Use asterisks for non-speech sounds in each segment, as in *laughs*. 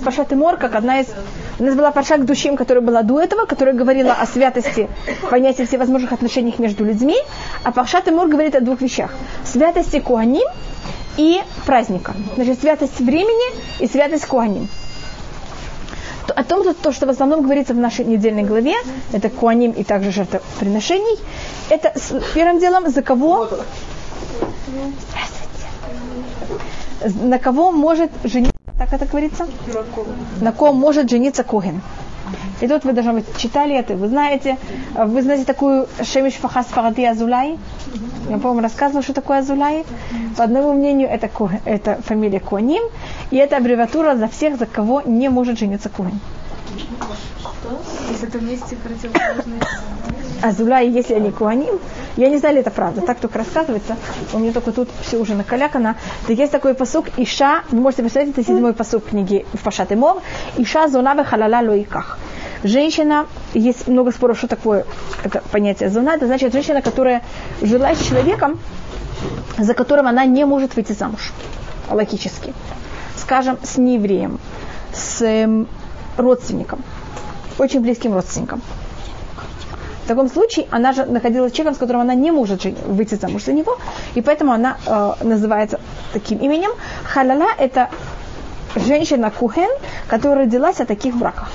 есть Пашат Мор, как одна из... У нас была Пашат Душим, которая была до этого, которая говорила о святости, понятии всевозможных отношениях между людьми. А Пашат Мор говорит о двух вещах. Святости Куаним и праздника. Значит, святость времени и святость Куаним о том, то, что в основном говорится в нашей недельной главе, это куаним и также жертвоприношений, это первым делом за кого на кого может жениться, так это говорится? На ком может жениться Коген. И тут вы, должны быть, читали это, вы знаете, вы знаете такую Шемиш Фахас Фаради Азулай? Я, по-моему, рассказывала, что такое Азулай. По одному мнению, это, это фамилия Куаним, и это аббревиатура за всех, за кого не может жениться Коген. Если это вместе противоположные Азуля, если они куаним, я не знаю, ли это правда, так только рассказывается, у меня только тут все уже накалякано. Да есть такой посук Иша, вы можете посмотреть, это седьмой посук книги в Пашат Мор, Иша зона халала лоиках. Женщина, есть много споров, что такое это понятие зона, это значит женщина, которая жила с человеком, за которым она не может выйти замуж, логически. Скажем, с неевреем, с эм, родственником, очень близким родственником. В таком случае она же находилась человеком, с которым она не может выйти замуж за него, и поэтому она э, называется таким именем. Халала – это женщина Кухен, которая родилась от таких браков.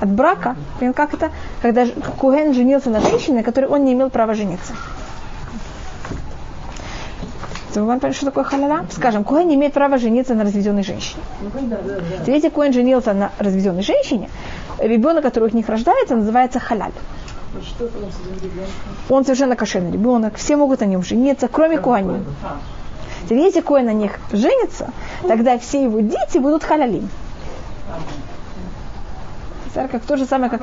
От брака, как это, когда Кухен женился на женщине, на которой он не имел права жениться. Вы понимаете, что такое халала? Скажем, Коэн имеет права жениться на разведенной женщине. Если Коэн женился на разведенной женщине, ребенок, который у них рождается, называется халаль. Он совершенно кошерный ребенок, все могут на нем жениться, кроме Куани. Если Коэн на них женится, тогда все его дети будут халалим. Как то же самое, как...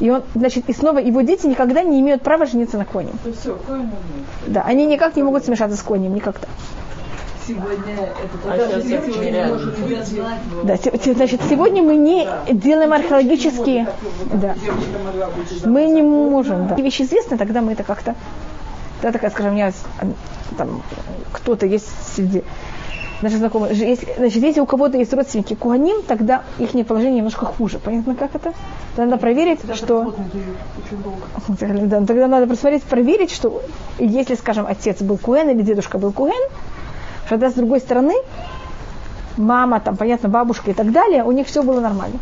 И он, значит, и снова его дети никогда не имеют права жениться на коне. Да, они никак не могут смешаться с конем, никогда. Сегодня это а да, значит, сегодня мы не делаем археологические, да, мы не можем, да. Вещи известны, тогда мы это как-то, да, такая, скажем, у меня там кто-то есть среди наши знакомые, если, значит, если у кого-то есть родственники куаним, тогда их положение немножко хуже. Понятно, как это? Тогда надо проверить, Даже что... Да, тогда надо посмотреть, проверить, что если, скажем, отец был куэн или дедушка был куэн, что тогда с другой стороны мама, там, понятно, бабушка и так далее, у них все было нормально.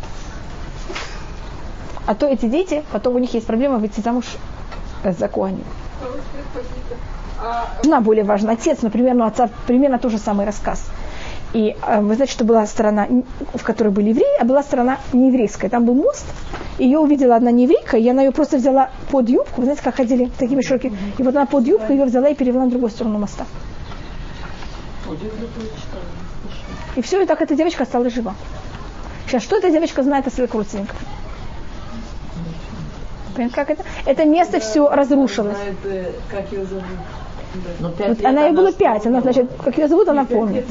А то эти дети, потом у них есть проблема выйти замуж за куаним. Жена более важна. Отец, например, ну отца примерно тот же самый рассказ. И э, вы знаете, что была страна, в которой были евреи, а была страна нееврейская. Там был мост, ее увидела одна нееврейка, и она ее просто взяла под юбку. Вы знаете, как ходили такими широкими. И вот она под юбку ее взяла и перевела на другую сторону моста. И все, и так эта девочка осталась жива. Сейчас, что эта девочка знает о своих родственниках? Понимаете, как это? Это место все разрушилось. Как ее зовут? Вот она ей было пять, она, значит, как ее зовут, она помнит.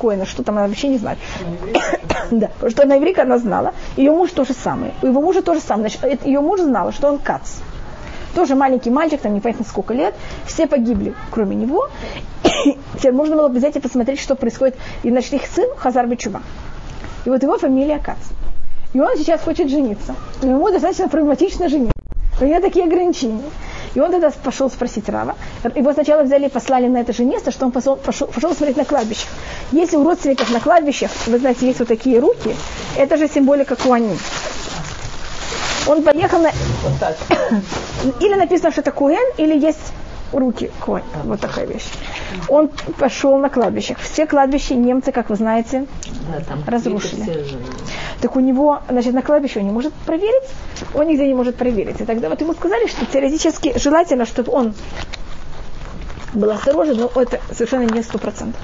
Коина, что там, она вообще не знает. *coughs* да, потому что она еврейка, она знала. Ее муж тоже самое. У его мужа тоже самое. Значит, ее муж знал, что он кац. Тоже маленький мальчик, там непонятно сколько лет. Все погибли, кроме него. *coughs* Теперь можно было бы взять и посмотреть, что происходит. И значит, их сын Хазар Бичува. И вот его фамилия Кац. И он сейчас хочет жениться. И ему достаточно прагматично жениться. У него такие ограничения. И он тогда пошел спросить Рава. Его сначала взяли и послали на это же место, что он пошел, пошел, пошел смотреть на кладбище. Если у родственников на кладбищах, вы знаете, есть вот такие руки, это же символика Куани. Он поехал на... *coughs* или написано, что это Куэн, или есть руки конь. Вот такая вещь. Он пошел на кладбищах. Все кладбища немцы, как вы знаете, да, разрушили. Так у него, значит, на кладбище он не может проверить, он нигде не может проверить. И тогда вот ему сказали, что теоретически желательно, чтобы он был осторожен, но это совершенно не сто процентов.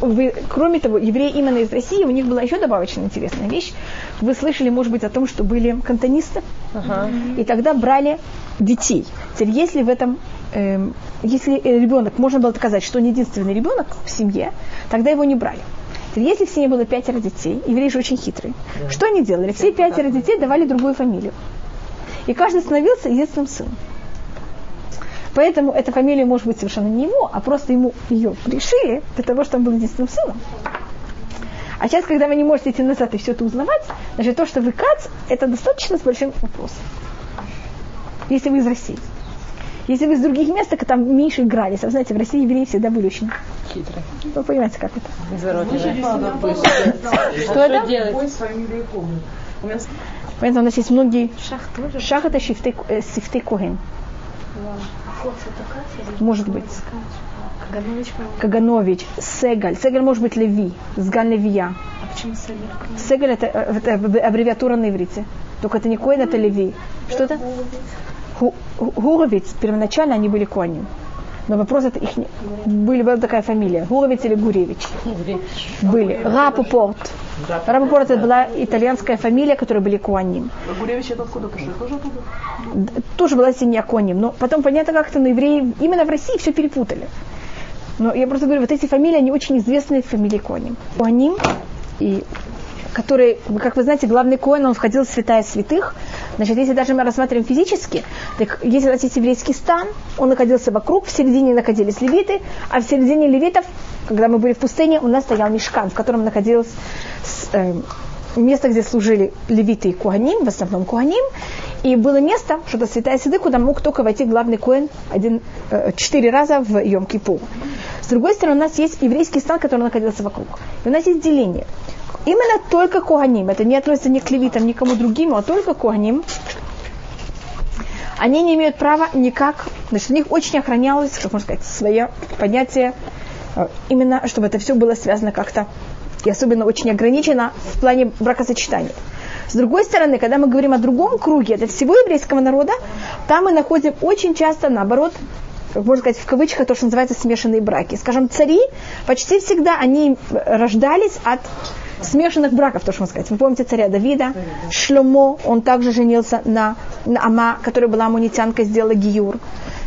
Вы, кроме того, евреи именно из России, у них была еще добавочная интересная вещь. Вы слышали, может быть, о том, что были кантонисты, ага. и тогда брали детей. Теперь, если в этом э, если ребенок, можно было доказать, что он единственный ребенок в семье, тогда его не брали. Если в семье было пятеро детей, евреи же очень хитрые, да. что они делали? Все пятеро детей давали другую фамилию. И каждый становился единственным сыном. Поэтому эта фамилия может быть совершенно не его, а просто ему ее пришили для того, чтобы он был единственным сыном. А сейчас, когда вы не можете идти назад и все это узнавать, значит, то, что вы кац, это достаточно с большим вопросом. Если вы из России. Если вы из других мест, так там меньше градусов. Знаете, в России евреи всегда были очень хитрые. Вы понимаете, как это? Что это? Поэтому у нас есть многие... Шах тоже? Шах это шифтей, э, сифтей коген. Может быть. Каганович, Каганович, Сегаль. Сегаль может быть Леви, Сгаль Левия. А почему Сегаль? Сегаль это, э, это аббревиатура на иврите. Только это не Коин, это Леви. Что это? Гуровиц, первоначально они были конем. Но вопрос это их были, была такая фамилия. Гуровиц или Гуревич? Были. Рапопорт. Рапопорт это была итальянская фамилия, которая были Куаним. А Гуревич это откуда пришли? Тоже оттуда? Тоже была семья Коним. Но потом понятно как-то, но евреи именно в России все перепутали. Но я просто говорю, вот эти фамилии, они очень известные фамилии Коним. Куаним и который, как вы знаете, главный коин, он входил в святая святых. Значит, если даже мы рассматриваем физически, так если есть еврейский стан, он находился вокруг, в середине находились левиты, а в середине левитов, когда мы были в пустыне, у нас стоял мешкан, в котором находилось э, место, где служили левиты и куаним, в основном куаним, и было место, что-то святая седы, куда мог только войти главный коин один, э, четыре раза в Йом-Кипур. С другой стороны, у нас есть еврейский стан, который находился вокруг. И у нас есть деление. Именно только Куаним, это не относится ни к левитам, ни к кому другим, а только Куаним, они не имеют права никак, значит, у них очень охранялось, как можно сказать, свое понятие, э, именно чтобы это все было связано как-то, и особенно очень ограничено в плане бракосочетания. С другой стороны, когда мы говорим о другом круге, это всего еврейского народа, там мы находим очень часто, наоборот, можно сказать, в кавычках, то, что называется смешанные браки. Скажем, цари почти всегда они рождались от смешанных браков, то, что можно сказать. Вы помните царя Давида, Шломо, он также женился на, на Ама, которая была амунитянкой, сделала Гиюр.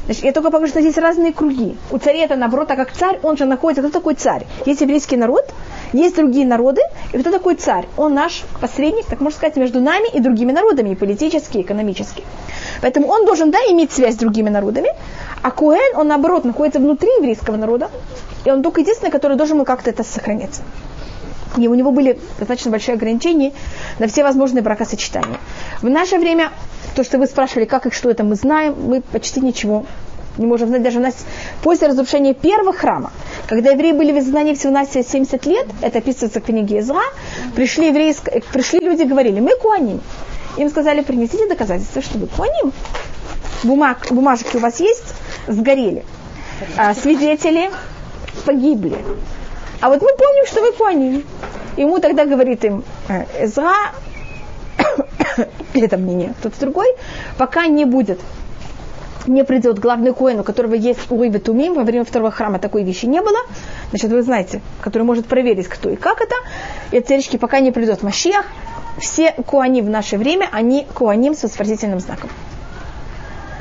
Значит, я только покажу, что здесь разные круги. У царя это наоборот, а как царь, он же находится, кто такой царь? Есть еврейский народ, есть другие народы, и кто такой царь? Он наш посредник, так можно сказать, между нами и другими народами, и политически, и экономически. Поэтому он должен, да, иметь связь с другими народами, а Куэн, он наоборот, находится внутри еврейского народа, и он только единственный, который должен как-то это сохранять. И у него были достаточно большие ограничения на все возможные бракосочетания. В наше время, то, что вы спрашивали, как и что это мы знаем, мы почти ничего не можем знать. Даже нас после разрушения первого храма, когда евреи были в изгнании всего на 70 лет, это описывается в книге Изра, пришли, еврейск... пришли люди и говорили, мы куаним. Им сказали, принесите доказательства, что вы куаним. Бумаг, бумажки у вас есть? Сгорели. А, свидетели погибли. А вот мы помним, что вы поняли. Ему тогда говорит им «Э, Эзра, *coughs* или это мнение, тот другой, пока не будет не придет главный коин, у которого есть Ури Тумим, во время второго храма такой вещи не было, значит, вы знаете, который может проверить, кто и как это, и царички, пока не придет Машиах, все куани в наше время, они куаним с воспросительным знаком.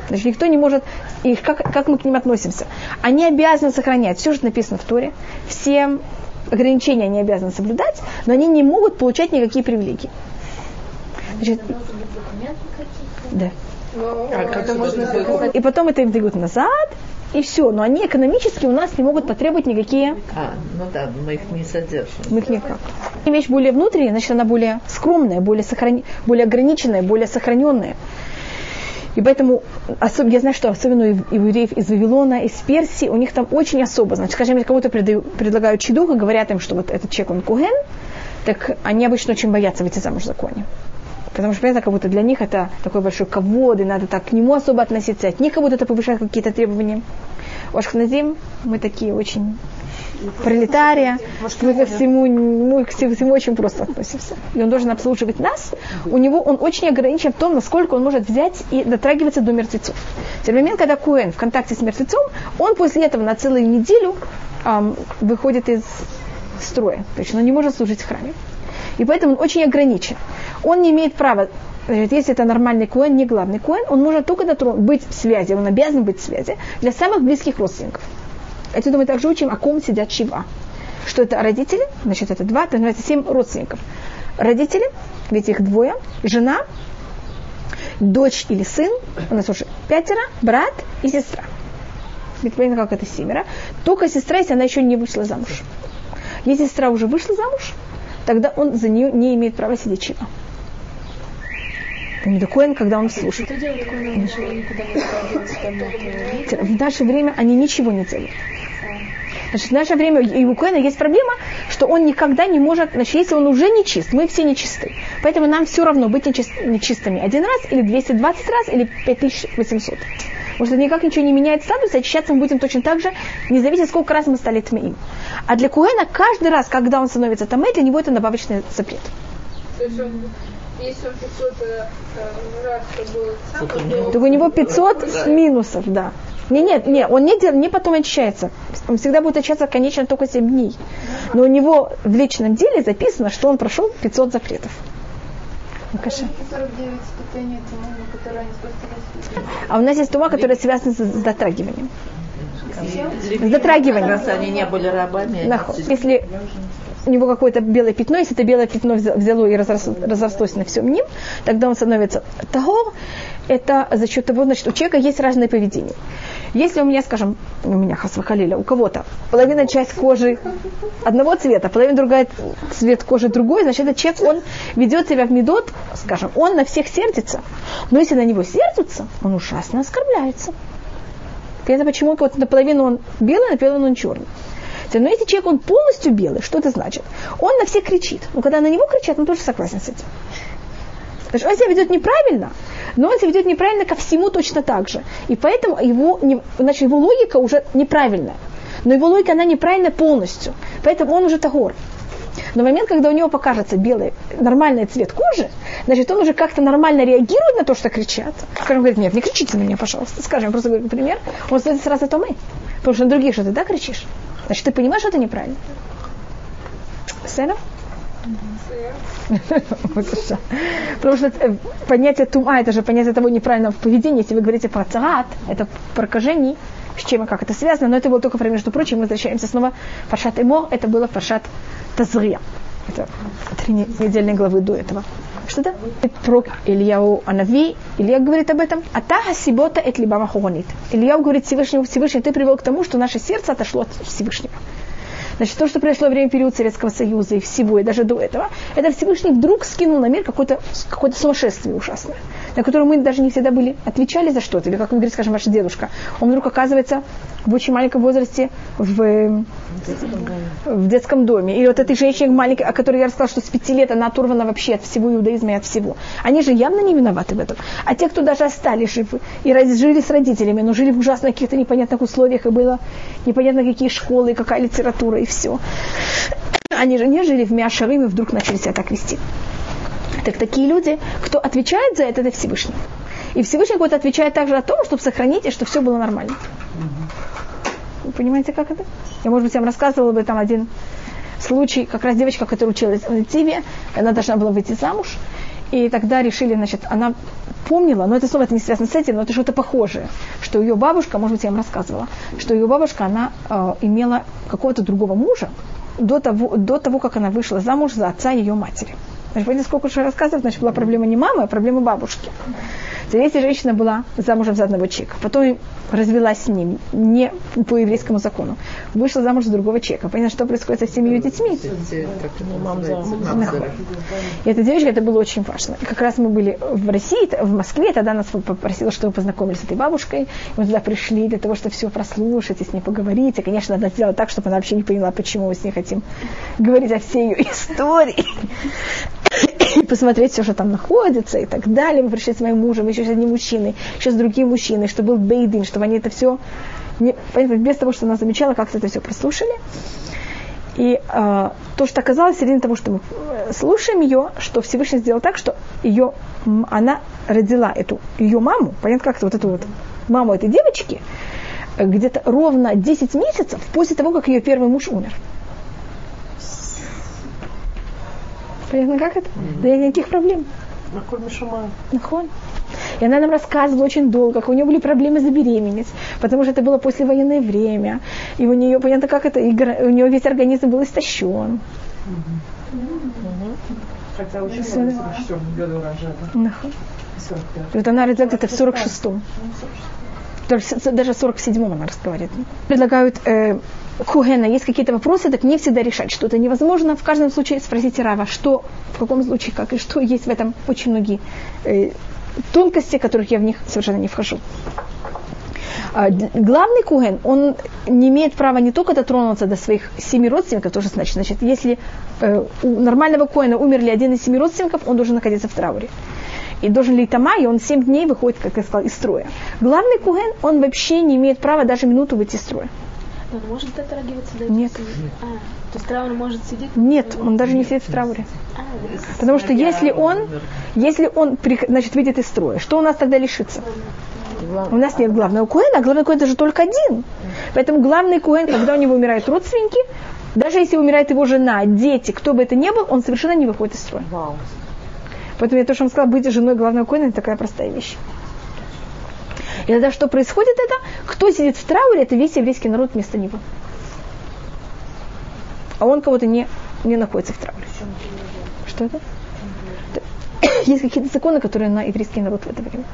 Значит, никто не может, и как, как мы к ним относимся. Они обязаны сохранять все, что написано в Торе, все ограничения они обязаны соблюдать, но они не могут получать никакие привилегии. Значит, да. А как можно и потом это им дают назад, и все. Но они экономически у нас не могут потребовать никакие... А, ну да, мы их не содержим. Мы их никак. Вещь более внутренняя, значит, она более скромная, более, сохрани... более ограниченная, более сохраненная. И поэтому, особенно, я знаю, что особенно у евреев из Вавилона, из Персии, у них там очень особо. Значит, скажем, если кому-то предлагают чедух и говорят им, что вот этот человек, он куген, так они обычно очень боятся выйти замуж в законе. Потому что, понятно, как будто для них это такой большой ковод, и надо так к нему особо относиться, от них как будто это повышает какие-то требования. У Ашхназим мы такие очень пролетария, мы ко всему, мы к всему очень просто относимся. И он должен обслуживать нас. У него он очень ограничен в том, насколько он может взять и дотрагиваться до мертвецов. В тот момент, когда Куэн в контакте с мертвецом, он после этого на целую неделю эм, выходит из строя. То есть он не может служить в храме. И поэтому он очень ограничен. Он не имеет права если это нормальный коин, не главный коин, он может только дотрон, быть в связи, он обязан быть в связи для самых близких родственников. Отсюда мы также учим, о ком сидят шива. Что это родители, значит, это два, это называется семь родственников. Родители, ведь их двое, жена, дочь или сын, у нас уже пятеро, брат и сестра. Ведь понятно, как это семеро. Только сестра, если она еще не вышла замуж. Если сестра уже вышла замуж, тогда он за нее не имеет права сидеть чего. Коэн, когда он слушает. В наше время они ничего не делают. Значит, в наше время и у Коэна есть проблема, что он никогда не может, значит, если он уже не чист, мы все нечисты. Поэтому нам все равно быть нечист, нечистыми один раз, или 220 раз, или 5800. Потому что никак ничего не меняет статус, очищаться мы будем точно так же, не зависит, сколько раз мы стали тмеим. А для Куэна каждый раз, когда он становится тамэ, для него это добавочный запрет. То есть он если он 500 э, э, раз был сам, то... у него 500 минусов, да. Не, нет, нет, он не, не потом очищается. Он всегда будет очищаться, конечно, только 7 дней. Но у него в личном деле записано, что он прошел 500 запретов. Макаша. А у нас есть тума, которая связана с, дотрагиванием. С дотрагиванием. Раз они не были рабами. Если у него какое-то белое пятно, если это белое пятно взяло и разрослось на всем ним, тогда он становится того, это за счет того, значит, у человека есть разное поведение. Если у меня, скажем, у меня хасвахалиля, у кого-то половина часть кожи одного цвета, половина другая цвет кожи другой, значит, этот человек, он ведет себя в медот, скажем, он на всех сердится. Но если на него сердятся, он ужасно оскорбляется. Это почему вот наполовину он белый, наполовину он черный. Но если человек, он полностью белый, что это значит? Он на всех кричит. Но когда на него кричат, он тоже согласен с этим. Значит, он себя ведет неправильно, но он себя ведет неправильно ко всему точно так же. И поэтому его, значит, его логика уже неправильная. Но его логика, она неправильная полностью. Поэтому он уже тагор. Но в момент, когда у него покажется белый, нормальный цвет кожи, значит, он уже как-то нормально реагирует на то, что кричат. Скажем, говорит, нет, не кричите на меня, пожалуйста. Скажем, просто говорю пример. Он становится сразу это мы. Потому что на других что ты да кричишь? Значит, ты понимаешь, что это неправильно. Сена? Потому что э, понятие тума, это же понятие того неправильного поведения. Если вы говорите про царат, это прокажений, с чем и как это связано, но это было только, между прочим, мы возвращаемся снова фаршат Эмо, это было фаршат Тазрия. Это три недельные главы до этого. Что это? Про Ильяу Анави. Илья говорит об этом. Атаха сибота эт либама хуронит. Илья говорит Всевышнему, Всевышний, ты привел к тому, что наше сердце отошло от Всевышнего. Значит, то, что произошло во время периода Советского Союза и всего, и даже до этого, это Всевышний вдруг скинул на мир какое-то какое сумасшествие ужасное, на которое мы даже не всегда были отвечали за что-то. Или, как он говорит, скажем, ваш дедушка, он вдруг оказывается в очень маленьком возрасте в, в детском доме. Или вот этой женщине маленькой, о которой я рассказала, что с пяти лет она оторвана вообще от всего иудаизма и от всего. Они же явно не виноваты в этом. А те, кто даже остались живы и жили с родителями, но жили в ужасных каких-то непонятных условиях, и было непонятно какие школы, какая литература, и все. Они же не жили в Миашарым и вдруг начали себя так вести. Так такие люди, кто отвечает за это, это Всевышний. И Всевышний какой-то отвечает также о том, чтобы сохранить, и чтобы все было нормально. Вы понимаете, как это? Я, может быть, вам рассказывала бы там один случай, как раз девочка, которая училась в Нетиве, она должна была выйти замуж, и тогда решили, значит, она помнила, но это снова это не связано с этим, но это что-то похожее, что ее бабушка, может быть, я вам рассказывала, что ее бабушка, она э, имела какого-то другого мужа до того, до того, как она вышла замуж за отца ее матери. Значит, понимаете, сколько уже рассказывать, значит, была проблема не мамы, а проблема бабушки. Если женщина была замужем за одного человека, потом развелась с ним не по еврейскому закону, вышла замуж за другого человека. Понятно, что происходит со всеми ее детьми? И эта девочка, это было очень важно. И как раз мы были в России, в Москве, тогда нас попросила, чтобы познакомились с этой бабушкой. И мы туда пришли для того, чтобы все прослушать и с ней поговорить. И, конечно, надо сделать так, чтобы она вообще не поняла, почему мы с ней хотим говорить о всей ее истории *coughs* и посмотреть все, что там находится и так далее. Мы пришли с моим мужем, еще с одним мужчиной, еще с другим мужчиной, что был бейдин, чтобы они это все, не, без того, что она замечала, как-то это все прослушали. И э, то, что оказалось, середине того, что мы э, слушаем ее, что Всевышний сделал так, что ее, она родила эту, ее маму, понятно, как-то вот эту вот маму этой девочки, э, где-то ровно 10 месяцев после того, как ее первый муж умер. Понятно, как это? Mm-hmm. Да никаких проблем. Нахон. И она нам рассказывала очень долго, как у нее были проблемы забеременеть, потому что это было послевоенное время. И у нее, понятно, как это, у нее весь организм был истощен. Хотя очень в 44 году рожала. Вот она родила где-то в 46-м. Даже в 47-м она разговаривает. Предлагают э, Кугена есть какие-то вопросы, так не всегда решать что-то невозможно. В каждом случае спросите Рава, что, в каком случае, как и что есть в этом очень многие э, тонкости, которых я в них совершенно не вхожу. А, главный куген, он не имеет права не только дотронуться до своих семи родственников, тоже значит, значит если э, у нормального куэна умерли один из семи родственников, он должен находиться в трауре. И должен ли тама, и он семь дней выходит, как я сказала, из строя. Главный куген, он вообще не имеет права даже минуту выйти из строя. Он может дотрагиваться до Нет. А, то есть траур может сидеть? Нет, он даже не сидит в трауре. А, Потому что если он, если он, значит, выйдет из строя, что у нас тогда лишится? У нас нет главного куэна, а главный куэн это же только один. Поэтому главный куэн, когда у него умирают родственники, даже если умирает его жена, дети, кто бы это ни был, он совершенно не выходит из строя. Поэтому я то, что он сказал, быть женой главного куэна, это такая простая вещь. И тогда что происходит это? Кто сидит в трауре, это весь еврейский народ вместо него. А он кого-то не, не находится в трауре. Что это? *coughs* Есть какие-то законы, которые на еврейский народ в это время.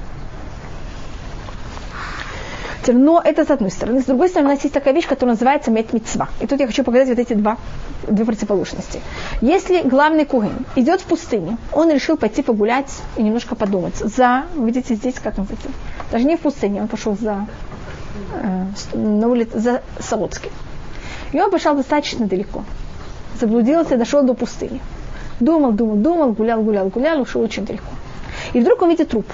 Но это с одной стороны. С другой стороны, у нас есть такая вещь, которая называется мет мецва. И тут я хочу показать вот эти два, две противоположности. Если главный кугин идет в пустыню, он решил пойти погулять и немножко подумать. За, видите здесь, как называется? Даже не в пустыне, он пошел за, э, на улице, за Солодским. И он пошел достаточно далеко. Заблудился, дошел до пустыни. Думал, думал, думал, гулял, гулял, гулял, ушел очень далеко. И вдруг он видит труп.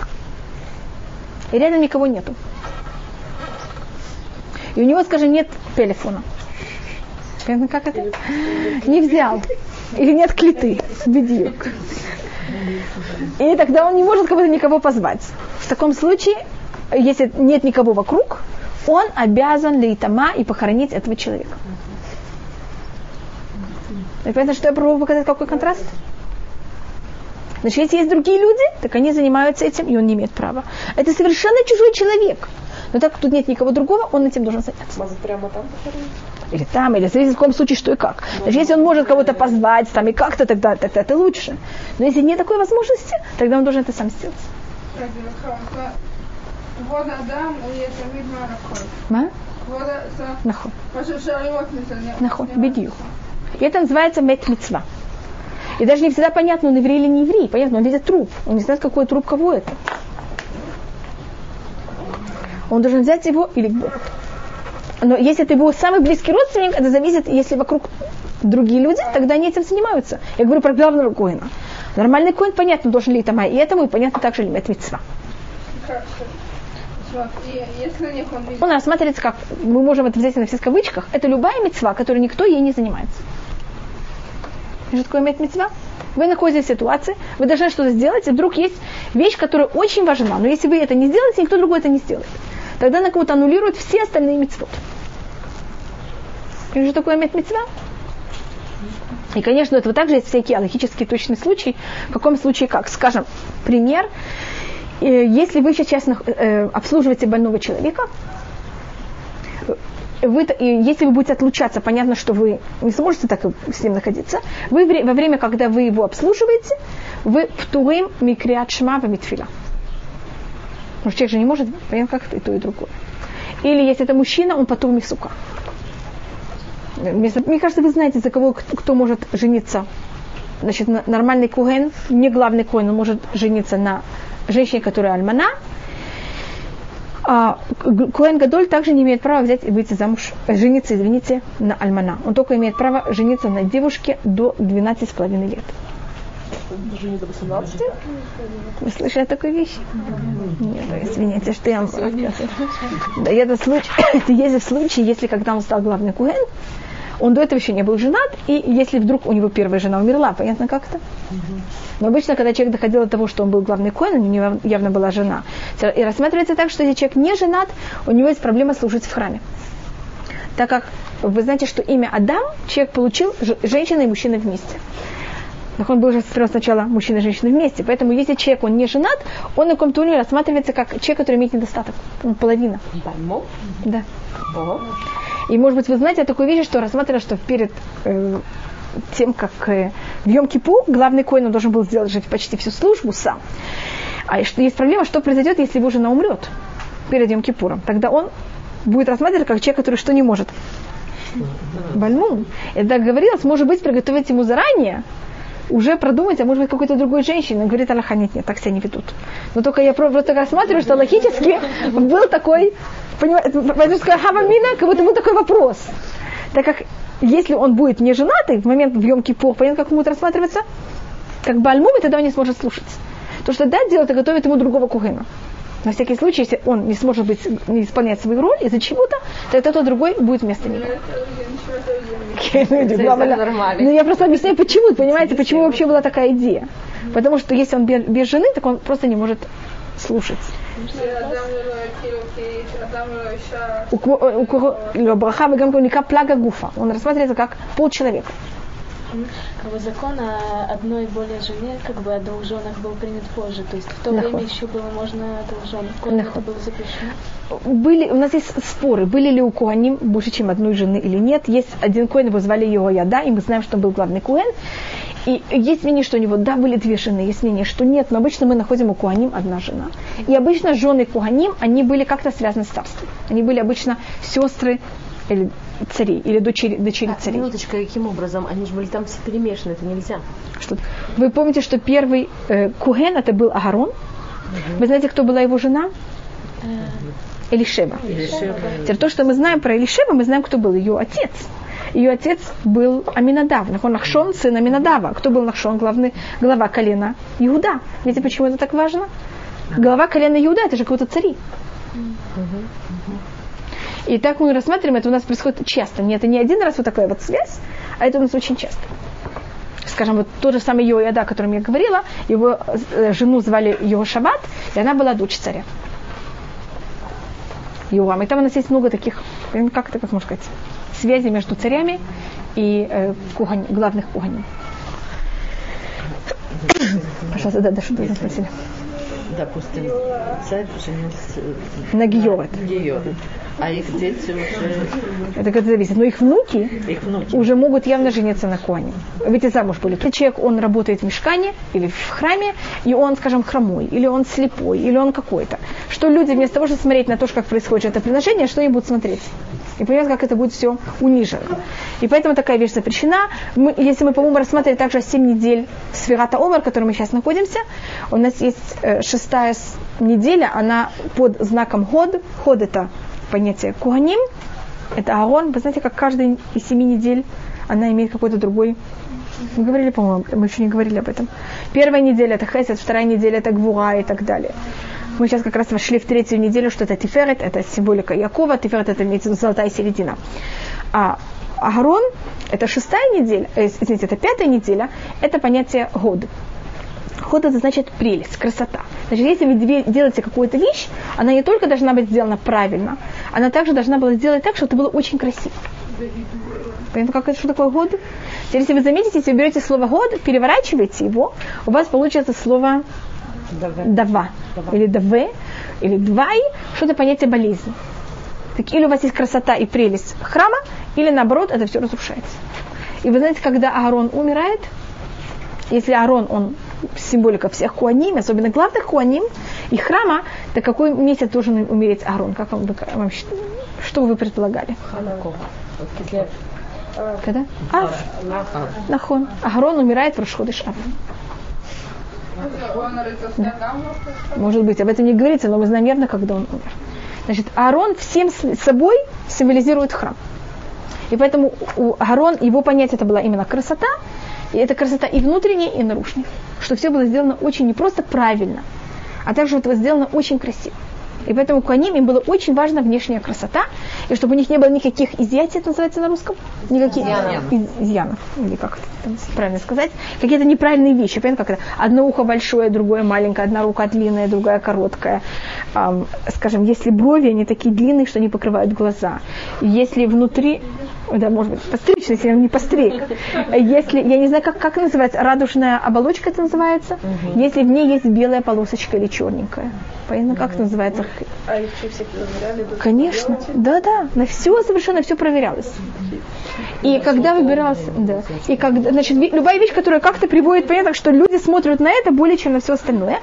И рядом никого нету и у него, скажем, нет телефона. Понятно, как это? Не взял. Или нет клиты. Бедюк. И тогда он не может как будто никого позвать. В таком случае, если нет никого вокруг, он обязан лейтама и похоронить этого человека. Вы понимаете, что я пробую показать, какой контраст? Значит, если есть другие люди, так они занимаются этим, и он не имеет права. Это совершенно чужой человек. Но так как тут нет никого другого, он этим должен заняться. Может, прямо там похоронить? Или там, или зависит в каком случае, что и как. Значит, если он может кого-то позвать там и как-то, тогда, тогда это лучше. Но если нет такой возможности, тогда он должен это сам сделать. מה? נכון. נכון, בדיוק. И это называется мет мецва. И даже не всегда понятно, он еврей или не еврей. Понятно, он видит труп. Он не знает, какой труп кого это он должен взять его или но если это его самый близкий родственник, это зависит, если вокруг другие люди, тогда они этим занимаются. Я говорю про главного коина. Нормальный коин, понятно, должен ли это и этому, и понятно также ли это митцва. Он рассматривается как, мы можем это взять на все кавычках, это любая мецва, которой никто ей не занимается. Что такое иметь мецва? Вы находитесь в ситуации, вы должны что-то сделать, и вдруг есть вещь, которая очень важна, но если вы это не сделаете, никто другой это не сделает тогда на кого-то аннулирует все остальные мецвод. И что такое мет мецва? И, конечно, это также есть всякие аллахические точные случаи. В каком случае как? Скажем, пример. Э, если вы сейчас э, обслуживаете больного человека, вы, если вы будете отлучаться, понятно, что вы не сможете так с ним находиться. Вы во время, когда вы его обслуживаете, вы птурим микриат шма митфила. Потому что человек же не может понять, как и то, и другое. Или если это мужчина, он потом мисука. Мне кажется, вы знаете, за кого кто может жениться. Значит, нормальный куген, не главный куген, он может жениться на женщине, которая альмана. А Куэн Гадоль также не имеет права взять и выйти замуж, жениться, извините, на альмана. Он только имеет право жениться на девушке до 12,5 лет жене до 18? Вы слышали такую вещь? Нет, извините, что я вам *laughs* Да, это случай, это *coughs* есть в случае, если когда он стал главным куэн, он до этого еще не был женат, и если вдруг у него первая жена умерла, понятно как-то? Но обычно, когда человек доходил до того, что он был главный коин, у него явно была жена. И рассматривается так, что если человек не женат, у него есть проблема служить в храме. Так как вы знаете, что имя Адам человек получил женщина и мужчина вместе. Так он был уже сначала мужчина и женщина вместе. Поэтому если человек, он не женат, он на каком-то уровне рассматривается как человек, который имеет недостаток. Он половина. Да. И может быть вы знаете о такой вещи, что рассматривали, что перед э, тем, как э, в Йом-Кипу главный коин должен был сделать жить почти всю службу сам. А есть проблема, что произойдет, если его жена умрет перед Йом-Кипуром. Тогда он будет рассматриваться как человек, который что не может Бальмум. Это говорилось, может быть, приготовить ему заранее, уже продумать, а может быть какой-то другой женщине. Он говорит, Аллаха, нет, нет, так себя не ведут. Но только я просто рассматриваю, что логически *laughs* был такой, понимаете, Хавамина, как будто был такой вопрос. Так как если он будет не женатый, в момент в Йом Кипур, понятно, как он будет рассматриваться? Как Бальмум, тогда он не сможет слушать. То, что дать делать, это готовит ему другого кухина. На всякий случай, если он не сможет быть, не исполнять свою роль из-за чего-то, то это тот другой будет вместо него окей, ну, люди, главное. нормально. Но я просто объясняю, почему, понимаете, почему вообще была такая идея. Потому что если он без жены, так он просто не может слушать. У э, э, Браха Вегамка Плага Гуфа. Он рассматривается как полчеловека. человека. Как бы закон о одной и более жене, как бы о двух женах был принят позже. То есть в то Нахуй. время еще было можно двух жен. Когда это было запрещено? Были, у нас есть споры, были ли у Куаним больше, чем одной жены или нет. Есть один Коин, его звали его Яда, и мы знаем, что он был главный Куэн. И есть мнение, что у него, да, были две жены, есть мнение, что нет, но обычно мы находим у Куаним одна жена. И обычно жены Куаним, они были как-то связаны с царством. Они были обычно сестры или царей, или дочери, дочери а, царей. Минуточка, каким образом? Они же были там все перемешаны, это нельзя. Что? Вы помните, что первый э, Куген это был Агарон? Угу. Вы знаете, кто была его жена? Э, Элишеба. Элишеба. Теперь то, что мы знаем про Элишеба, мы знаем, кто был ее отец. Ее отец был Аминадав, Нахон Нахшон, сын Аминадава. Кто был Нахшон, главный, глава колена Иуда. Видите, почему это так важно? Глава колена Иуда, это же какой-то цари. И так мы рассматриваем, это у нас происходит часто. Не, это не один раз вот такая вот связь, а это у нас очень часто. Скажем, вот тот же самый Йояда, о котором я говорила, его э, жену звали его Шабат, и она была дочь царя. Юам. И там у нас есть много таких, как это, как можно сказать, связей между царями и э, кухань, главных кухоней. Пожалуйста, да, да, что вы спросили? Допустим, царь женился на Георет. А их дети уже... Это как зависит. Но их внуки, их внуки уже могут явно жениться на коне. Ведь и замуж были. Человек, он работает в мешкане или в храме, и он, скажем, хромой, или он слепой, или он какой-то. Что люди вместо того, чтобы смотреть на то, как происходит это приношение, что они будут смотреть? И понимать, как это будет все унижено. И поэтому такая вещь запрещена. Мы, если мы, по-моему, рассматривали также 7 недель Сферата Омар, в которой мы сейчас находимся, у нас есть э, шестая неделя, она под знаком Ход. Ход это понятие Куаним, это Аарон. Вы знаете, как каждый из семи недель она имеет какой-то другой мы говорили, по-моему, мы еще не говорили об этом. Первая неделя это Хесед, вторая неделя это Гвура и так далее. Мы сейчас как раз вошли в третью неделю, что это Тиферет, это символика Якова, Тиферет это имеется золотая середина. А Агарон, это шестая неделя, э, извините, это пятая неделя, это понятие год. Ход это значит прелесть, красота. Значит, если вы делаете какую-то вещь, она не только должна быть сделана правильно, она также должна была сделать так, чтобы это было очень красиво. Понятно, как это, что такое год? Теперь, если вы заметите, если вы берете слово год, переворачиваете его, у вас получится слово дава, или даве, или двай, что это понятие болезни. Так или у вас есть красота и прелесть храма, или наоборот, это все разрушается. И вы знаете, когда Аарон умирает, если Аарон, он символика всех куаним, особенно главных куаним и храма, то какой месяц должен умереть Аарон? Как вам, вам что вы предполагали? Когда? Ав. Нахон. Аарон умирает в Рашходыш Может быть, об этом не говорится, но мы знаем явно, когда он умер. Значит, Аарон всем собой символизирует храм. И поэтому у Аарон, его понятие это была именно красота, и эта красота и внутренняя, и наружная. Что все было сделано очень не просто правильно, а также это сделано очень красиво. И поэтому Куаним им было очень важна внешняя красота, и чтобы у них не было никаких изъятий, это называется на русском? Никаких изъянов. изъянов. Или как это правильно сказать? Какие-то неправильные вещи. Понятно, как это? Одно ухо большое, другое маленькое, одна рука длинная, другая короткая. Скажем, если брови, они такие длинные, что они покрывают глаза. Если внутри, да, может быть, постричь, если он не постриг. Если, я не знаю, как, как называется, радужная оболочка это называется, угу. если в ней есть белая полосочка или черненькая. Понятно, как это называется? А их все проверяли? Конечно, да-да, на все совершенно все проверялось. И когда выбирался, да, и когда, значит, любая вещь, которая как-то приводит, понятно, что люди смотрят на это более, чем на все остальное.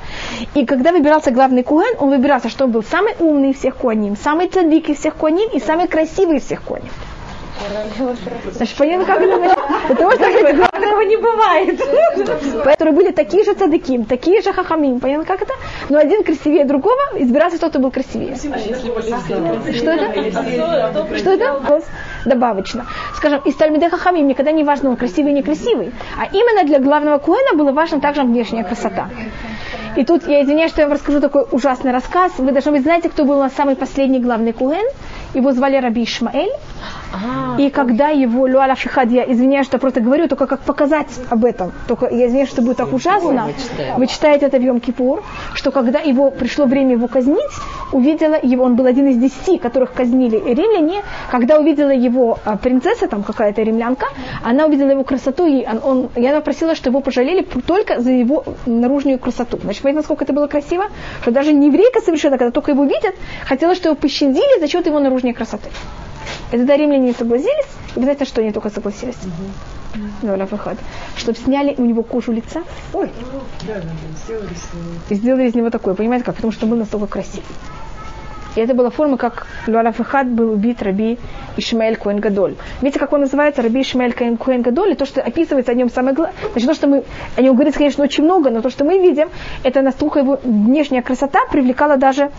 И когда выбирался главный куэн, он выбирался, что он был самый умный из всех куаним, самый цадик из всех куаним и самый красивый из всех куаним. Значит, понятно, как это значит? Для того, чтобы быть главного не бывает. Поэтому были такие же цадыки, такие же хахамим. Понятно, как это? Но один красивее другого, избирался тот, кто был красивее. Что это? Что это? Добавочно. Скажем, из Тальмиде Хахамим никогда не важно, он красивый или некрасивый. А именно для главного Куэна было важно также внешняя красота. И тут я извиняюсь, что я вам расскажу такой ужасный рассказ. Вы должны быть знаете, кто был у нас самый последний главный Куэн? Его звали Раби Ишмаэль. А, и когда его Луаля Шихад, я извиняюсь, что просто говорю, только как показать об этом. Только я извиняюсь, что будет так ужасно. Вы читаете это в Йом Кипур, что когда его пришло время его казнить, увидела его, он был один из десяти, которых казнили римляне, когда увидела его а, принцесса, там какая-то римлянка, она увидела его красоту, и, он, он, и она просила, что его пожалели только за его наружную красоту. Значит, понимаете, насколько это было красиво? Что даже не еврейка совершенно, когда только его видят, хотела, чтобы его пощадили за счет его наружной красоты. И тогда римляне не согласились, и вы знаете, что они только согласились? Ну, выход. Чтобы сняли у него кожу лица. Ой. И сделали из него такое, понимаете как? Потому что он был настолько красив. И это была форма, как Луарафахад был убит Раби Ишмаэль Коэн Гадоль. Видите, как он называется, Раби Ишмаэль Коэн Гадоль, и то, что описывается о нем самое главное, значит, то, что мы, о нем говорится, конечно, очень много, но то, что мы видим, это настолько его внешняя красота привлекала даже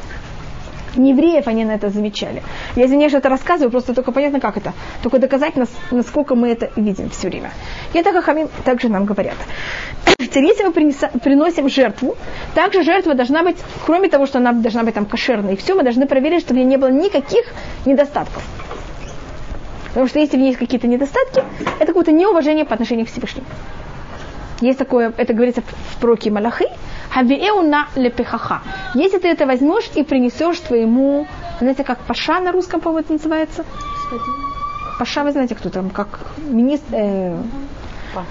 не евреев они на это замечали. Я извиняюсь, что это рассказываю, просто только понятно, как это. Только доказать, насколько мы это видим все время. И это Хахамим также нам говорят. Теперь, если мы приносим жертву, также жертва должна быть, кроме того, что она должна быть там кошерной, и все, мы должны проверить, чтобы в ней не было никаких недостатков. Потому что если в ней есть какие-то недостатки, это какое-то неуважение по отношению к Всевышнему. Есть такое, это говорится в проке Малахи, Хавиэуна лепехаха. Если ты это возьмешь и принесешь твоему, знаете, как паша на русском, по-моему, это называется? Паша, вы знаете, кто там, как министр, э,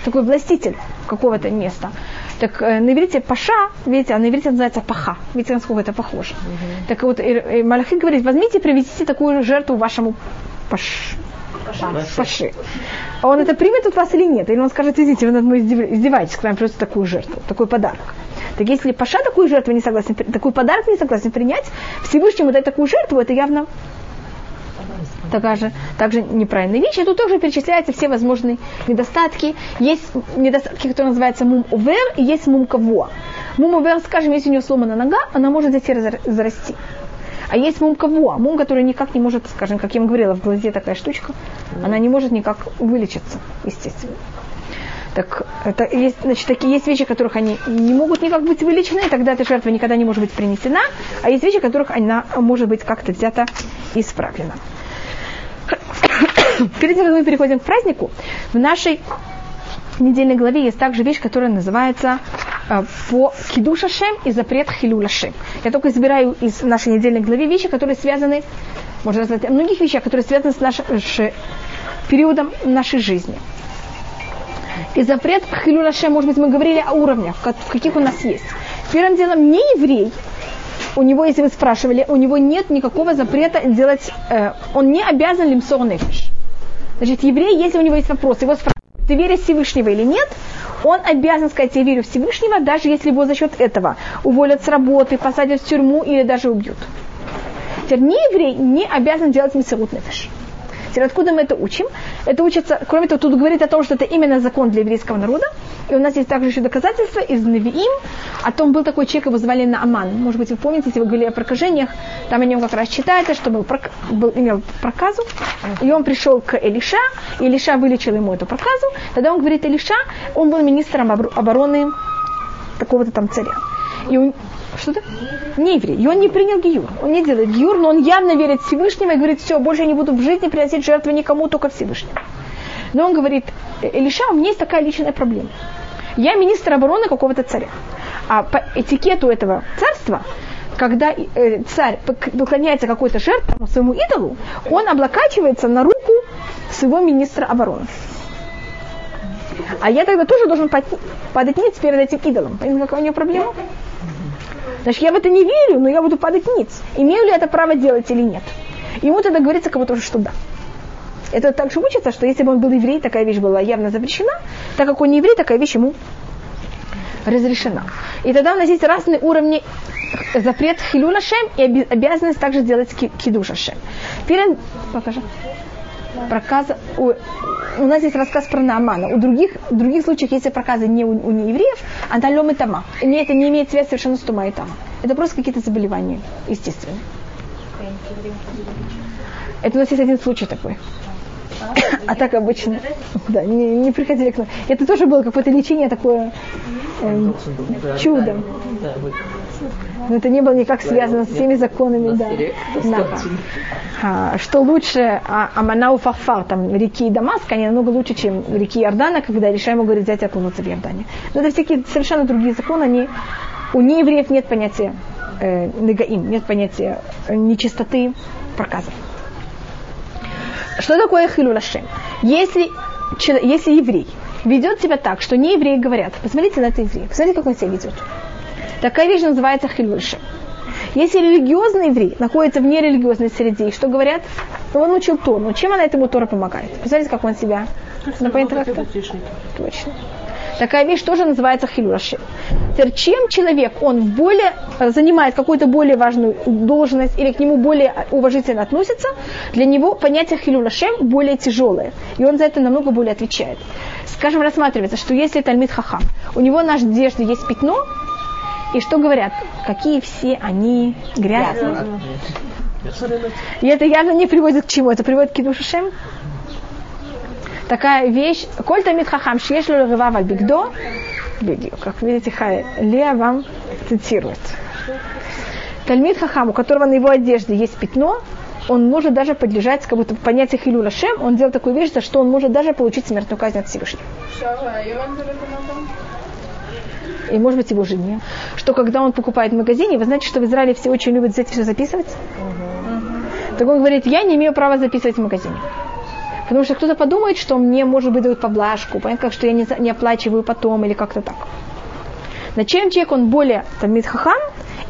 такой властитель какого-то места. Так э, на иврите паша, видите, а на иврите называется паха. Видите, насколько это похоже. Mm-hmm. Так вот, и, и Малахи говорит, возьмите и привезите такую жертву вашему паш, паши. А он это примет от вас или нет? Или он скажет, извините, вы над мной издеваетесь, когда нам придется такую жертву, такой подарок. Так если Паша такую жертву не согласен, такой подарок не согласен принять, Всевышнему дать такую жертву, это явно такая же, также неправильная вещь. И тут тоже перечисляются все возможные недостатки. Есть недостатки, которые называются мум увер, и есть мум каво. Мум увер, скажем, если у нее сломана нога, она может зайти зарасти. А есть мум кого? Мум, который никак не может, скажем, как я вам говорила, в глазе такая штучка, она не может никак вылечиться, естественно. Так это есть, значит, такие есть вещи, которых они не могут никак быть вылечены, и тогда эта жертва никогда не может быть принесена, а есть вещи, которых она может быть как-то взята и исправлена. *coughs* Перед тем, как мы переходим к празднику, в нашей недельной главе есть также вещь, которая называется э, по Кидуша Шем и запрет Хилула Шем. Я только избираю из нашей недельной главы вещи, которые связаны, можно сказать, о многих вещах, которые связаны с нашим периодом нашей жизни. И запрет Хилула Шем, может быть, мы говорили о уровнях, в каких у нас есть. Первым делом, не еврей, у него, если вы спрашивали, у него нет никакого запрета делать, э, он не обязан лимсор нефиш. Значит, еврей, если у него есть вопрос, его спрашивают, ты веришь Всевышнего или нет, он обязан сказать, я верю Всевышнего, даже если его за счет этого уволят с работы, посадят в тюрьму или даже убьют. Теперь не еврей не обязан делать мисерут нефиш. Теперь откуда мы это учим? Это учится, кроме того, тут говорит о том, что это именно закон для еврейского народа. И у нас есть также еще доказательства из Навиим. О том был такой человек, его звали Нааман. Может быть, вы помните, если вы говорили о прокажениях, там о нем как раз читается, что был, был, имел проказу. И он пришел к Элиша, и Элиша вылечил ему эту проказу. Тогда он говорит, Элиша, он был министром обороны такого-то там царя. И он, что-то? Не еврей. И он не принял гиюр. Он не делает гиюр, но он явно верит Всевышнему и говорит, все, больше я не буду в жизни приносить жертвы никому, только Всевышнему. Но он говорит, Илиша, у меня есть такая личная проблема. Я министр обороны какого-то царя. А по этикету этого царства, когда э, царь поклоняется какой-то жертве своему идолу, он облокачивается на руку своего министра обороны. А я тогда тоже должен падать ниц перед этим идолом. Понимаете, какая у него проблема? Значит, я в это не верю, но я буду падать ниц. Имею ли это право делать или нет? Ему тогда говорится как будто, что да. Это также учится, что если бы он был еврей, такая вещь была явно запрещена, так как он не еврей, такая вещь ему разрешена. И тогда у нас есть разные уровни запрет хилуна шем и обязанность также делать кидуша шем. Перед... Покажи. проказа... У, у нас есть рассказ про Наамана. У других, в других случаях, если проказы не у, у неевреев, она лем и тама. И это не имеет связи совершенно с тума и тама. Это просто какие-то заболевания, естественно. Это у нас есть один случай такой. А так обычно, да, не, не приходили к нам. Это тоже было какое-то лечение такое э, чудом. Но это не было никак связано с всеми законами, да. А, что лучше, а, Аманау Фахфар, там реки Дамаск, они намного лучше, чем реки Иордана, когда решаем говорить взять и окунуться в Иордане. Но это всякие совершенно другие законы, они, у неевреев нет понятия э, негаим, нет понятия э, нечистоты проказов. Что такое хилулашем? Если, если еврей ведет себя так, что не евреи говорят, посмотрите на это еврей, посмотрите, как он себя ведет. Такая вещь называется хилулашем. Если религиозный еврей находится в нерелигиозной среде, что говорят? Ну, он учил Тору. Но чем она этому Тора помогает? Посмотрите, как он себя... Ну, Точно. Такая вещь тоже называется хилюраши. Чем человек, он в более, э, занимает какую-то более важную должность или к нему более уважительно относится, для него понятие хилюрашем более тяжелое. И он за это намного более отвечает. Скажем, рассматривается, что если Тальмит Хахам, у него на одежде есть пятно, и что говорят? Какие все они грязные. И это явно не приводит к чему? Это приводит к кидушашем? Такая вещь. Коль тамид хахам шеш рыва бигдо. Как видите, Лея вам цитирует. Тальмид хахам, у которого на его одежде есть пятно, он может даже подлежать как будто понятие хилюля шем, он делал такую вещь, за что он может даже получить смертную казнь от Всевышнего. И может быть его жене. Что когда он покупает в магазине, вы знаете, что в Израиле все очень любят взять все записывать? Так он говорит, я не имею права записывать в магазине. Потому что кто-то подумает, что мне, может быть, дают поблажку, понятно, как что я не, не оплачиваю потом или как-то так. На чем человек, он более там, хахам,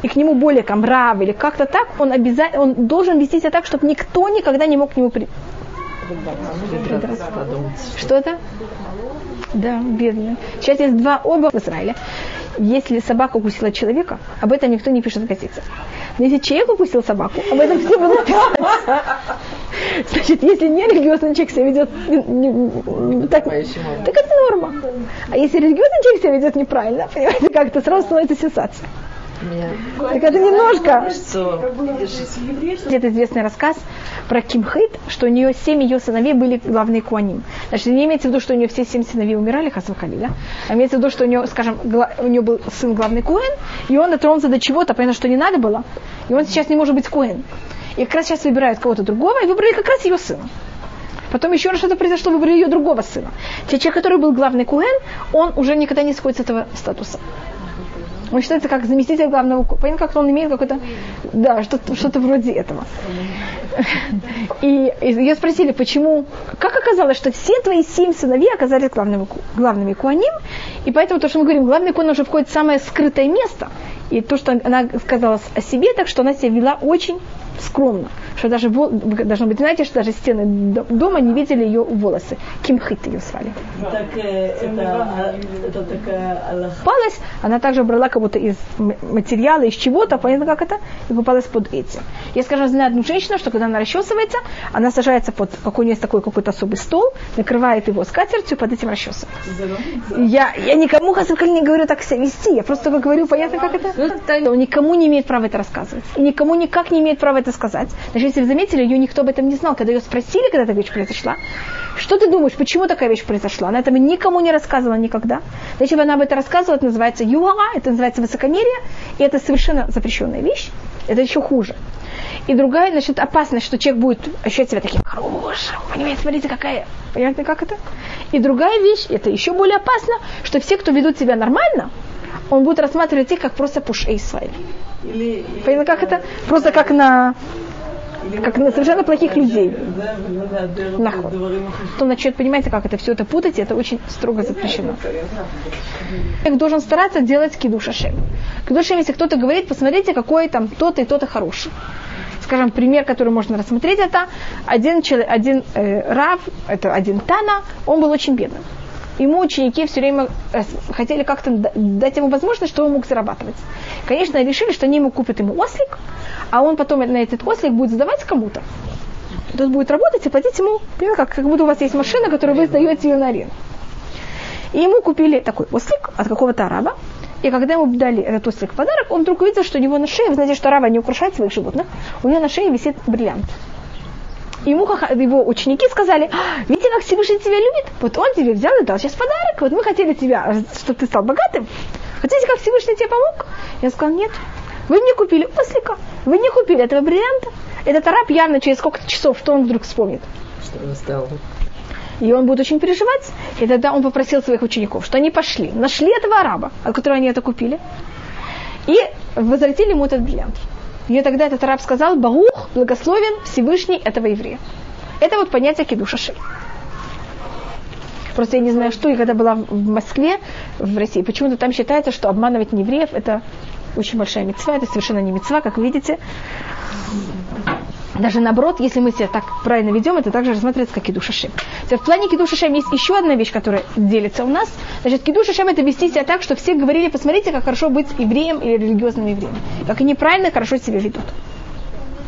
и к нему более камрав или как-то так, он обязательно, он должен вести себя так, чтобы никто никогда не мог к нему при... Что это? Да, бедно. Сейчас есть два оба в Израиле. Если собака укусила человека, об этом никто не пишет в газетах. Но если человек укусил собаку, об этом все будут писать. Значит, если не религиозный человек себя ведет не, не, так, так это норма. А если религиозный человек себя ведет неправильно, понимаете, как то сразу становится сенсация. Так это немножко. Это известный рассказ про Кимхит, что у нее семь ее сыновей были главные куаним. Значит, не имеется в виду, что у нее все семь сыновей умирали, Хасвахали, да? А имеется в виду, что у нее, скажем, у нее был сын главный куэн, и он дотронулся до чего-то, понятно, что не надо было, и он сейчас не может быть куэн. И как раз сейчас выбирают кого-то другого, и выбрали как раз ее сына. Потом еще раз что-то произошло, выбрали ее другого сына. Те человек, который был главный куэн, он уже никогда не сходит с этого статуса. Он считается как заместитель главного Понятно, как он имеет какой-то, да, что-то, что-то вроде этого. И, и ее спросили, почему, как оказалось, что все твои семь сыновей оказались главными, главными куаним, и поэтому то, что мы говорим, главный куан уже входит в самое скрытое место, и то, что она сказала о себе, так что она себя вела очень скромно. Что даже, должно быть, знаете, что даже стены дома не видели ее волосы. Кимхит ее звали. Так, э, это, это такая Палась, она также брала как будто из материала, из чего-то, понятно как это, и попалась под эти. Я, скажу, знаю одну женщину, что когда она расчесывается, она сажается под какой у нее есть такой какой-то особый стол, накрывает его скатертью, под этим расчесывается. Я, я никому, Хасакаль, не говорю так себя вести, я просто говорю, понятно как это? Никому не имеет права это рассказывать. И никому никак не имеет права это сказать. Значит, если вы заметили, ее никто об этом не знал. Когда ее спросили, когда эта вещь произошла, что ты думаешь, почему такая вещь произошла? Она этого никому не рассказывала никогда. Бы она об этом рассказывала, это называется юара, это называется высокомерие, и это совершенно запрещенная вещь. Это еще хуже. И другая, значит, опасность, что человек будет ощущать себя таким хорошим. Понимаете, смотрите, какая, понимаете, как это? И другая вещь, это еще более опасно, что все, кто ведут себя нормально, он будет рассматривать их как просто пушей свои. Понятно, как это? Просто как на как на совершенно плохих людей. Наход. То начнет, понимаете, как это все это путать, это очень строго запрещено. Человек должен стараться делать кидуш Ашем. Кидуш если кто-то говорит, посмотрите, какой там тот и тот и хороший. Скажем, пример, который можно рассмотреть, это один, человек, один э, Рав, это один Тана, он был очень бедным ему ученики все время э, хотели как-то дать ему возможность, что он мог зарабатывать. Конечно, решили, что они ему купят ему ослик, а он потом на этот ослик будет сдавать кому-то. Тот будет работать и платить ему, как, как будто у вас есть машина, которую вы сдаете ее на аренду. И ему купили такой ослик от какого-то араба. И когда ему дали этот ослик в подарок, он вдруг увидел, что у него на шее, вы знаете, что араба не украшает своих животных, у него на шее висит бриллиант. Ему его ученики сказали, «А, видите, как Всевышний тебя любит? Вот он тебе взял и дал сейчас подарок. Вот мы хотели тебя, чтобы ты стал богатым. Хотите, как Всевышний тебе помог? Я сказал, нет. Вы мне купили ослика. Вы не купили этого бриллианта. Этот араб явно через сколько часов, что он вдруг вспомнит? Что он стал и он будет очень переживать. И тогда он попросил своих учеников, что они пошли, нашли этого араба, от которого они это купили, и возвратили ему этот бриллиант. И тогда этот араб сказал, Багух, благословен Всевышний этого еврея. Это вот понятие кидуша ши. Просто я не знаю, что, и когда была в Москве, в России, почему-то там считается, что обманывать евреев это очень большая мецва, это совершенно не мецва, как видите. Даже наоборот, если мы себя так правильно ведем, это также рассматривается как кидуш Шем. В плане кидуш Шем есть еще одна вещь, которая делится у нас. Значит, кидуш Шем это вести себя так, что все говорили, посмотрите, как хорошо быть евреем или религиозным евреем. Как они правильно хорошо себя ведут.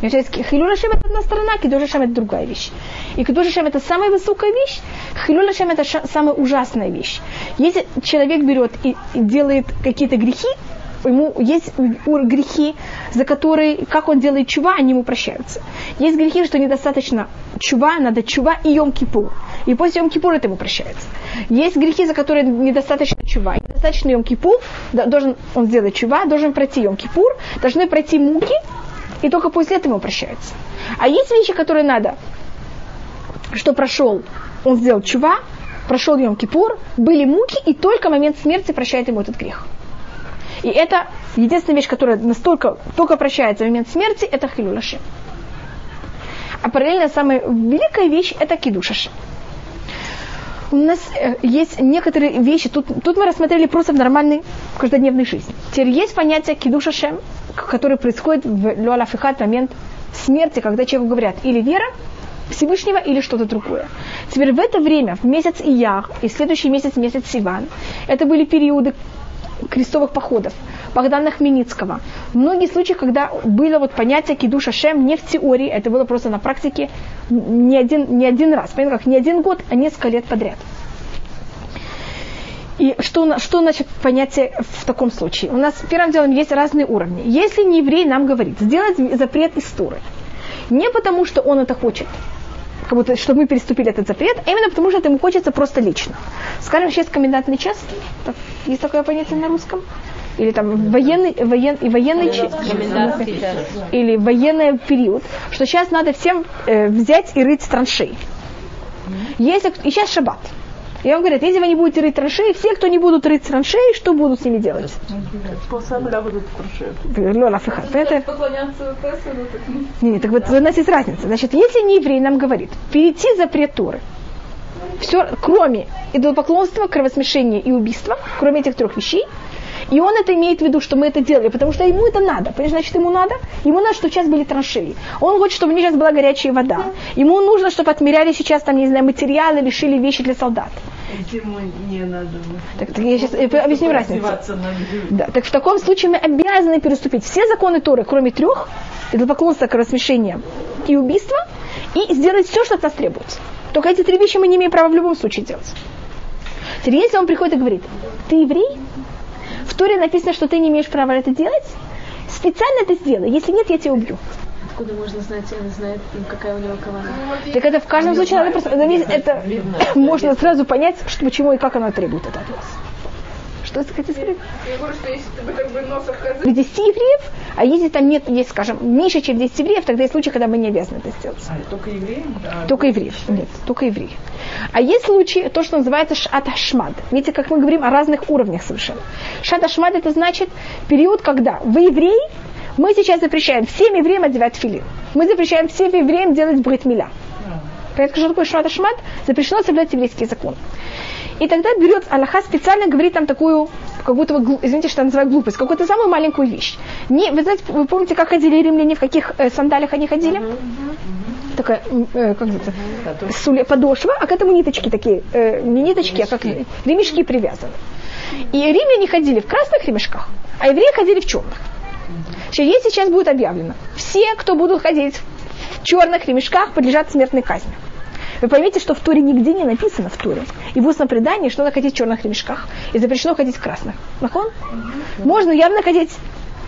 Хилюля Шем это одна сторона, Кидуша Шем это другая вещь. И Кидуша Шем это самая высокая вещь, Хилюля Шем это самая ужасная вещь. Если человек берет и делает какие-то грехи, ему есть грехи, за которые, как он делает чува, они ему прощаются. Есть грехи, что недостаточно чува, надо чува и йом кипур. И после йом кипур это ему прощается. Есть грехи, за которые недостаточно чува. Недостаточно йом кипур, должен он сделать чува, должен пройти йом кипур, должны пройти муки, и только после этого ему прощается. А есть вещи, которые надо, что прошел, он сделал чува, прошел Йом Кипур, были муки, и только момент смерти прощает ему этот грех. И это единственная вещь, которая настолько только прощается в момент смерти, это хилюлаши. А параллельно самая великая вещь – это кидушаши. У нас э, есть некоторые вещи, тут, тут мы рассмотрели просто в нормальной каждодневной жизни. Теперь есть понятие кидушашем, которое происходит в Луалафихат момент смерти, когда человеку говорят или вера Всевышнего, или что-то другое. Теперь в это время, в месяц Ияр и следующий месяц, месяц Сиван, это были периоды крестовых походов, Богдана Хмельницкого. Многие случаи, когда было вот понятие кидуша шем не в теории, это было просто на практике не один, не один раз, понятно, как не один год, а несколько лет подряд. И что, что значит понятие в таком случае? У нас первым делом есть разные уровни. Если не еврей нам говорит сделать запрет из Торы, не потому что он это хочет, как будто, чтобы мы переступили этот запрет, а именно потому, что это ему хочется просто лично. Скажем, сейчас комендантный час, есть такое понятие на русском, или там военный, воен, и военный или военный период, что сейчас надо всем э, взять и рыть траншеи. Если, и сейчас шаббат. И он говорит, если вы не будете рыть траншеи, все, кто не будут рыть траншеи, что будут с ними делать? Не, не, так вот у нас есть разница. Значит, если не еврей нам говорит, перейти запрет Торы, все, кроме идолопоклонства, кровосмешения и убийства, кроме этих трех вещей, и он это имеет в виду, что мы это делали, потому что ему это надо. Понимаешь, значит, ему надо? Ему надо, чтобы сейчас были траншеи. Он хочет, чтобы у них сейчас была горячая вода. Ему нужно, чтобы отмеряли сейчас, там, не знаю, материалы, лишили вещи для солдат. Ему не надо. Так, так я сейчас объясню разницу. Да, так в таком случае мы обязаны переступить все законы Торы, кроме трех, это поклонство, кровосмешение и убийство, и сделать все, что от нас требуется. Только эти три вещи мы не имеем права в любом случае делать. Теперь, если он приходит и говорит, ты еврей, в Торе написано, что ты не имеешь права это делать, специально это сделай. Если нет, я тебя убью. Откуда можно знать, знает, какая у него кавана? Так это в каждом случае надо просто, это *laughs* можно сразу понять, что, почему и как оно требует это от вас. Что вы хотите сказать? Я говорю, что если ты как бы носах 10 евреев, а если там нет, есть, скажем, меньше, чем 10 евреев, тогда есть случаи, когда мы не обязаны это сделать. А, только евреев? Да. Только евреев. Нет, только евреев. А есть случаи, то, что называется шат ашмад. Видите, как мы говорим о разных уровнях совершенно. Шат ашмад это значит период, когда вы еврей, мы сейчас запрещаем всем евреям одевать филин. Мы запрещаем всем евреям делать бритмиля. Понятно, что такое шат ашмад? Запрещено соблюдать еврейский закон. И тогда берет Аллаха специально говорит там такую, как будто, извините, что я называю глупость, какую-то самую маленькую вещь. Не, вы знаете, вы помните, как ходили римляне, в каких э, сандалях они ходили? Такая, э, как это, Суле, подошва, а к этому ниточки такие, э, не ниточки, ремешки. а как ремешки привязаны. И римляне ходили в красных ремешках, а евреи ходили в черных. Если сейчас будет объявлено, все, кто будут ходить черных ремешках подлежат смертной казни. Вы поймите, что в Туре нигде не написано в Туре. И в устном предании, что надо ходить в черных ремешках. И запрещено ходить в красных. Нахон? Можно явно ходить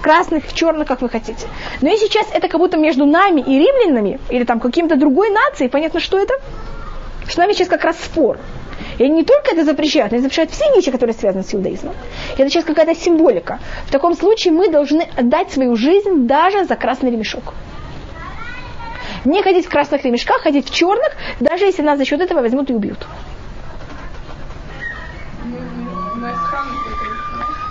красных, черных, как вы хотите. Но и сейчас это как будто между нами и римлянами, или там каким-то другой нацией, понятно, что это? Что с нами сейчас как раз спор. И они не только это запрещают, но и запрещают все вещи, которые связаны с иудаизмом. И это сейчас какая-то символика. В таком случае мы должны отдать свою жизнь даже за красный ремешок. Не ходить в красных ремешках, ходить в черных, даже если нас за счет этого возьмут и убьют.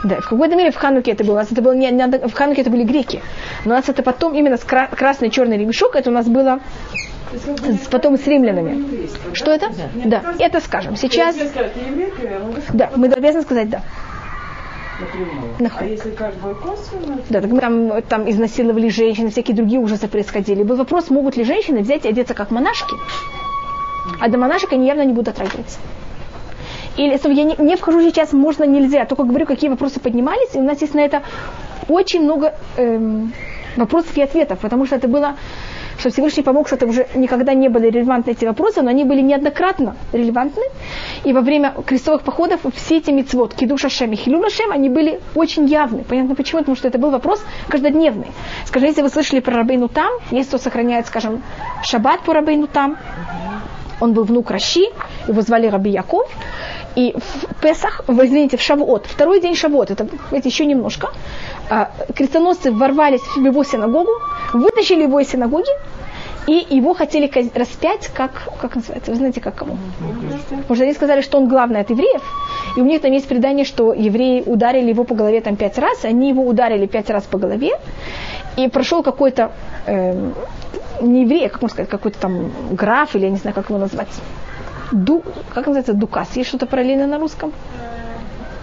Да, в какой-то мере в Хануке это было. У нас это было не, не, в Хануке это были греки. Но у нас это потом именно с кра- красный черный ремешок, это у нас было потом с римлянами. Что это? Да, да. это скажем. Сейчас... Да, мы обязаны сказать да. А если как бы косвенно? Да, так там, там изнасиловали женщин, всякие другие ужасы происходили. Был вопрос, могут ли женщины взять и одеться как монашки, а до монашек они явно не будут отрагиваться. Или я не, не вхожу сейчас, можно, нельзя. Только говорю, какие вопросы поднимались, и у нас есть на это очень много эм, вопросов и ответов, потому что это было, что Всевышний помог, что это уже никогда не были релевантны эти вопросы, но они были неоднократно релевантны. И во время крестовых походов все эти мецвод, кидуша шем и хилюла шем, они были очень явны. Понятно почему? Потому что это был вопрос каждодневный. Скажем, если вы слышали про Рабейну там, есть кто сохраняет, скажем, шаббат по Рабейну там, он был внук Раши, его звали Раби Яков, и в Песах, вы извините, в Шавот, второй день Шавот, это знаете, еще немножко, а, крестоносцы ворвались в его синагогу, вытащили его из синагоги, и его хотели распять, как, как называется, вы знаете, как кому? Потому что они сказали, что он главный от евреев, и у них там есть предание, что евреи ударили его по голове там пять раз, они его ударили пять раз по голове, и прошел какой-то, э, не еврей, а как можно сказать, какой-то там граф, или я не знаю, как его назвать, ду, как называется, дукас? Есть что-то параллельно на русском?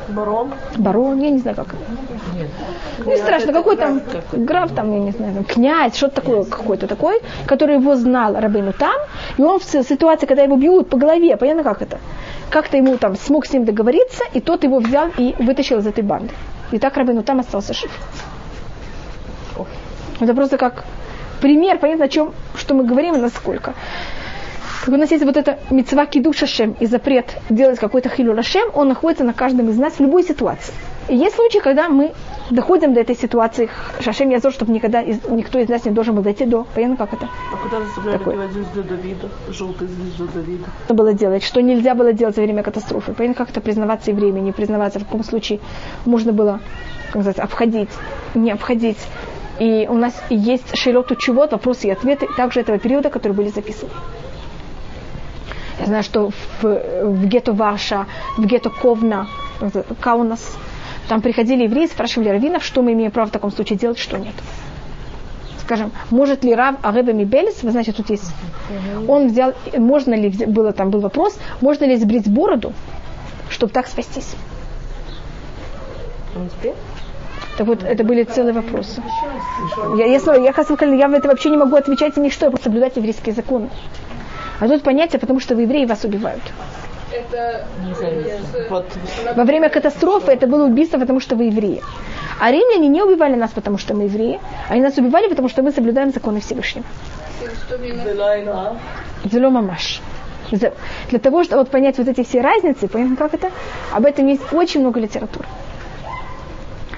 Барон. Барон, я не знаю как. Нет. Не страшно, какой там граф, там, я не знаю, князь, что-то такое, какой-то такой, который его знал Рабину там, и он в ситуации, когда его бьют по голове, понятно как это? Как-то ему там смог с ним договориться, и тот его взял и вытащил из этой банды. И так Рабину там остался жив. Это просто как пример, понятно, о чем, что мы говорим и насколько. Как у нас есть вот это мецва кидуш шем и запрет делать какой-то хилю шем, он находится на каждом из нас в любой ситуации. И есть случаи, когда мы доходим до этой ситуации, Шашем Язор, чтобы никогда из, никто из нас не должен был дойти до. Понятно, как это? А куда заставляли Такое. звезду Давида, желтую звезду Давида? Что было делать, что нельзя было делать во время катастрофы. Понятно, как это признаваться и время, не признаваться. В каком случае можно было, как сказать, обходить, не обходить. И у нас есть широту чего, вопросы и ответы также этого периода, которые были записаны. Я знаю, что в, в гетто Варша, в гетто Ковна, Каунас, там приходили евреи, спрашивали раввинов, что мы имеем право в таком случае делать, что нет. Скажем, может ли Рав Ареба Мибелис, вы знаете, тут есть, он взял, можно ли, было там был вопрос, можно ли сбрить бороду, чтобы так спастись. Так вот, это были целые вопросы. Я, я, я, я, я, я это вообще не могу отвечать ни что, я просто соблюдать еврейские законы. А тут понятие, потому что вы евреи вас убивают. Это... Вот. Во время катастрофы это было убийство, потому что вы евреи. А римляне не убивали нас, потому что мы евреи. Они нас убивали, потому что мы соблюдаем законы Всевышнего. Зело мамаш. Для того, чтобы вот понять вот эти все разницы, понятно, как это, об этом есть очень много литературы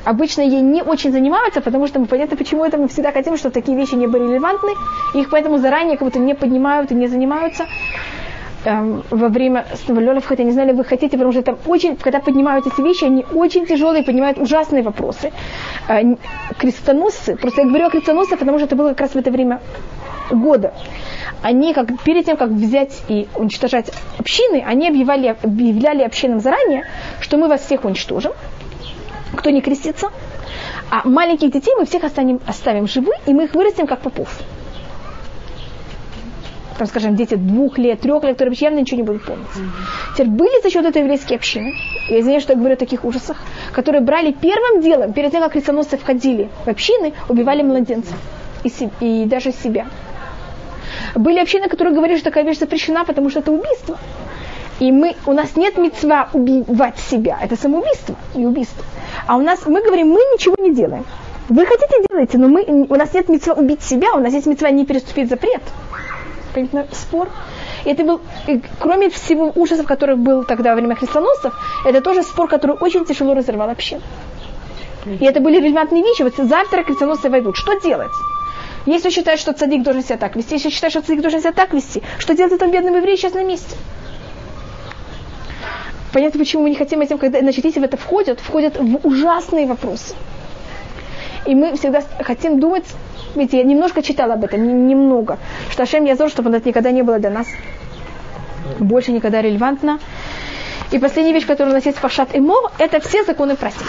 обычно ей не очень занимаются, потому что мы понятно, почему это мы всегда хотим, чтобы такие вещи не были релевантны, их поэтому заранее как будто не поднимают и не занимаются эм, во время самолетов, хотя не знали, вы хотите, потому что там очень, когда поднимают эти вещи, они очень тяжелые, поднимают ужасные вопросы. Э, крестоносцы, просто я говорю о крестоносцах, потому что это было как раз в это время года. Они, как, перед тем, как взять и уничтожать общины, они объявляли, объявляли общинам заранее, что мы вас всех уничтожим, кто не крестится. А маленьких детей мы всех оставим, оставим живы, и мы их вырастим как попов. Там, скажем, дети двух лет, трех лет, которые явно ничего не будут помнить. Теперь были за счет этой еврейские общины, я извиняюсь, что я говорю о таких ужасах, которые брали первым делом, перед тем, как крестоносцы входили в общины, убивали младенцев и, и даже себя. Были общины, которые говорили, что такая вещь запрещена, потому что это убийство. И мы, у нас нет мецва убивать себя. Это самоубийство и убийство. А у нас, мы говорим, мы ничего не делаем. Вы хотите делайте, но мы, у нас нет мецва убить себя, у нас есть мецва не переступить запрет. Спор. И это был, и кроме всего ужасов, который был тогда во время христоносцев, это тоже спор, который очень тяжело разорвал общину. И это были релевантные вещи. Вот завтра крестоносцы войдут. Что делать? Если считают, что цадик должен себя так вести, если считают, что цадик должен себя так вести, что делать этому бедному еврею сейчас на месте? Понятно, почему мы не хотим этим, когда, значит, если в это входят, входят в ужасные вопросы. И мы всегда хотим думать, видите, я немножко читала об этом, немного, что Ашем Язор, чтобы это никогда не было для нас больше никогда релевантно. И последняя вещь, которая у нас есть в Пашат и Мор, это все законы простить.